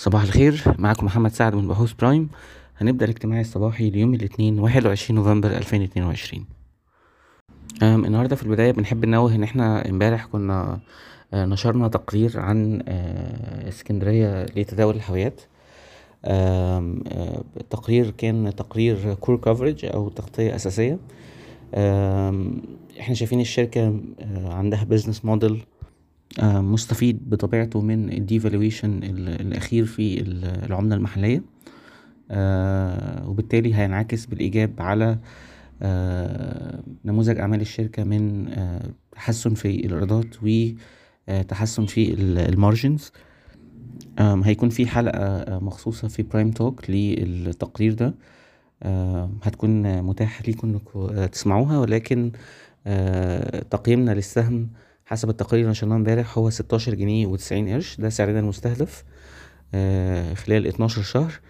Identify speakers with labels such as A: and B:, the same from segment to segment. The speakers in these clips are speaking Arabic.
A: صباح الخير. معاكم محمد سعد من بحوث Prime. هنبدأ الاجتماع الصباحي ليوم الاثنين واحد وعشرين نوفمبر ألفين اتنين وعشرين. النهاردة في البداية بنحب ننوه إن إحنا امبارح كنا آه، نشرنا تقرير عن آه، اسكندرية لتداول الحاويات. آم، آه، التقرير كان تقرير core coverage أو تغطية أساسية. آم، إحنا شايفين الشركة عندها business model مستفيد بطبيعته من ال devaluation الأخير في ال- العملة المحلية. آه، وبالتالي هينعكس بالإيجاب على آه، نموذج أعمال الشركة من آه، تحسن في الإيرادات وتحسن في ال margins. هيكون في حلقة آه، مخصوصة في Prime Talk للتقرير ده. آه، هتكون متاحة ليكم إنكم آه، تسمعوها ولكن آه، تقييمنا للسهم حسب التقرير اللي نشرناه امبارح هو ستاشر جنيه وتسعين قرش. ده سعرنا المستهدف آه، خلال اتناشر شهر.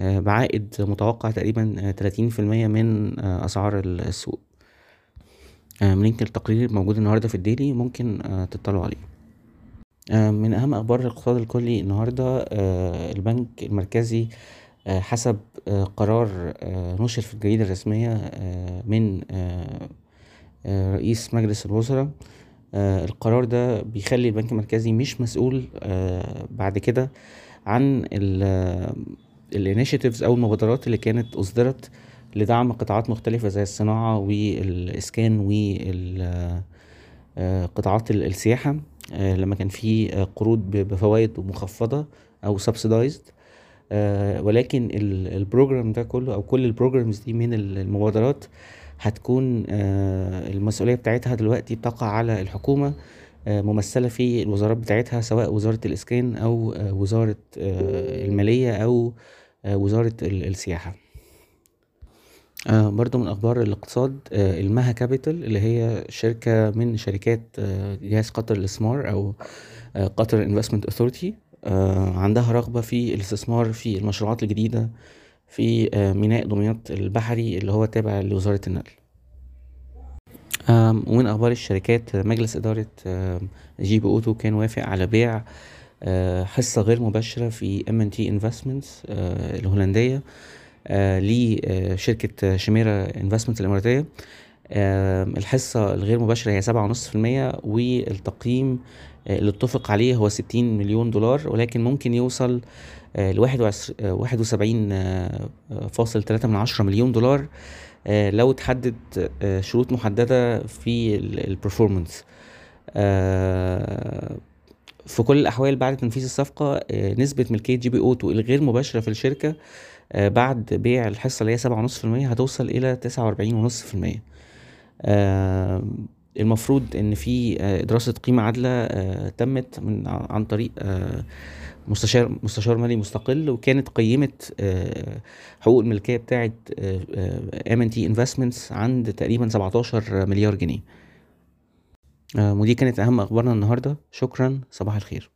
A: آه، بعائد متوقع تقريبا تلاتين في المية من آه، أسعار السوق. link التقرير موجود النهاردة في ال daily ممكن تطلعوا عليه. من أهم أخبار الاقتصاد الكلي النهاردة البنك المركزي حسب قرار نشر في الجريدة الرسمية من رئيس مجلس الوزراء القرار ده بيخلي البنك المركزي مش مسؤول آه، بعد كده عن الانيشيتيفز أو المبادرات اللي كانت أصدرت لدعم قطاعات مختلفة زي الصناعة والإسكان وقطاعات السياحة آه، لما كان في آه، قروض بفوائد مخفضة أو subsidized آه، ولكن ال- ال program ده كله أو كل ال programs دي من ال- المبادرات هتكون آه، المسؤولية بتاعتها دلوقتي بتقع على الحكومة آه، ممثلة في الوزارات بتاعتها سواء وزارة الإسكان أو آه، وزارة المالية أو وزارة ال- السياحة. برضو من أخبار الاقتصاد المها Capital اللي هي شركة من شركات جهاز قطر الاستثمار أو Qatar Investment Authority عندها رغبة في الاستثمار في المشروعات الجديدة في آه، ميناء دمياط البحري اللي هو تابع لوزارة النقل. ومن أخبار الشركات مجلس إدارة GB Auto كان وافق على بيع آه، حصة غير مباشرة في MNT Investments الهولندية آه، لشركة Chimera Investments الإماراتية. الحصة الغير مباشرة هي سبعة ونص في المية والتقييم آه، اللي اتفق عليه هو ستين مليون دولار ولكن ممكن يوصل لواحد وسبعين فاصل تلاتة من عشرة مليون دولار آه، لو تحدد آه، شروط محددة في ال performance في كل الأحوال بعد تنفيذ الصفقة آه، نسبة ملكية GB Auto الغير مباشرة في الشركة آه، بعد بيع الحصة اللي هي سبعة ونص في المية هتوصل إلى تسعة وأربعين ونص في المية. المفروض إن في آه، دراسة قيمة عادلة آه، تمت من عن طريق آه، مستشار مستشار مالي مستقل وكانت قيمت آه، حقوق الملكية بتاعت MNT Investments عند تقريبا 17 مليار جنيه. آه، ودي كانت أهم أخبارنا النهاردة. شكرا. صباح الخير.